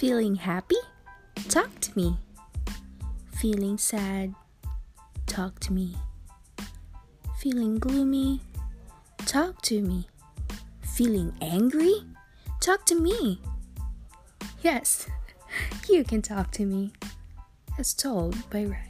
Feeling happy? Talk to me. Feeling sad? Talk to me. Feeling gloomy? Talk to me. Feeling angry? Talk to me. Yes, you can talk to me, as told by Ryan.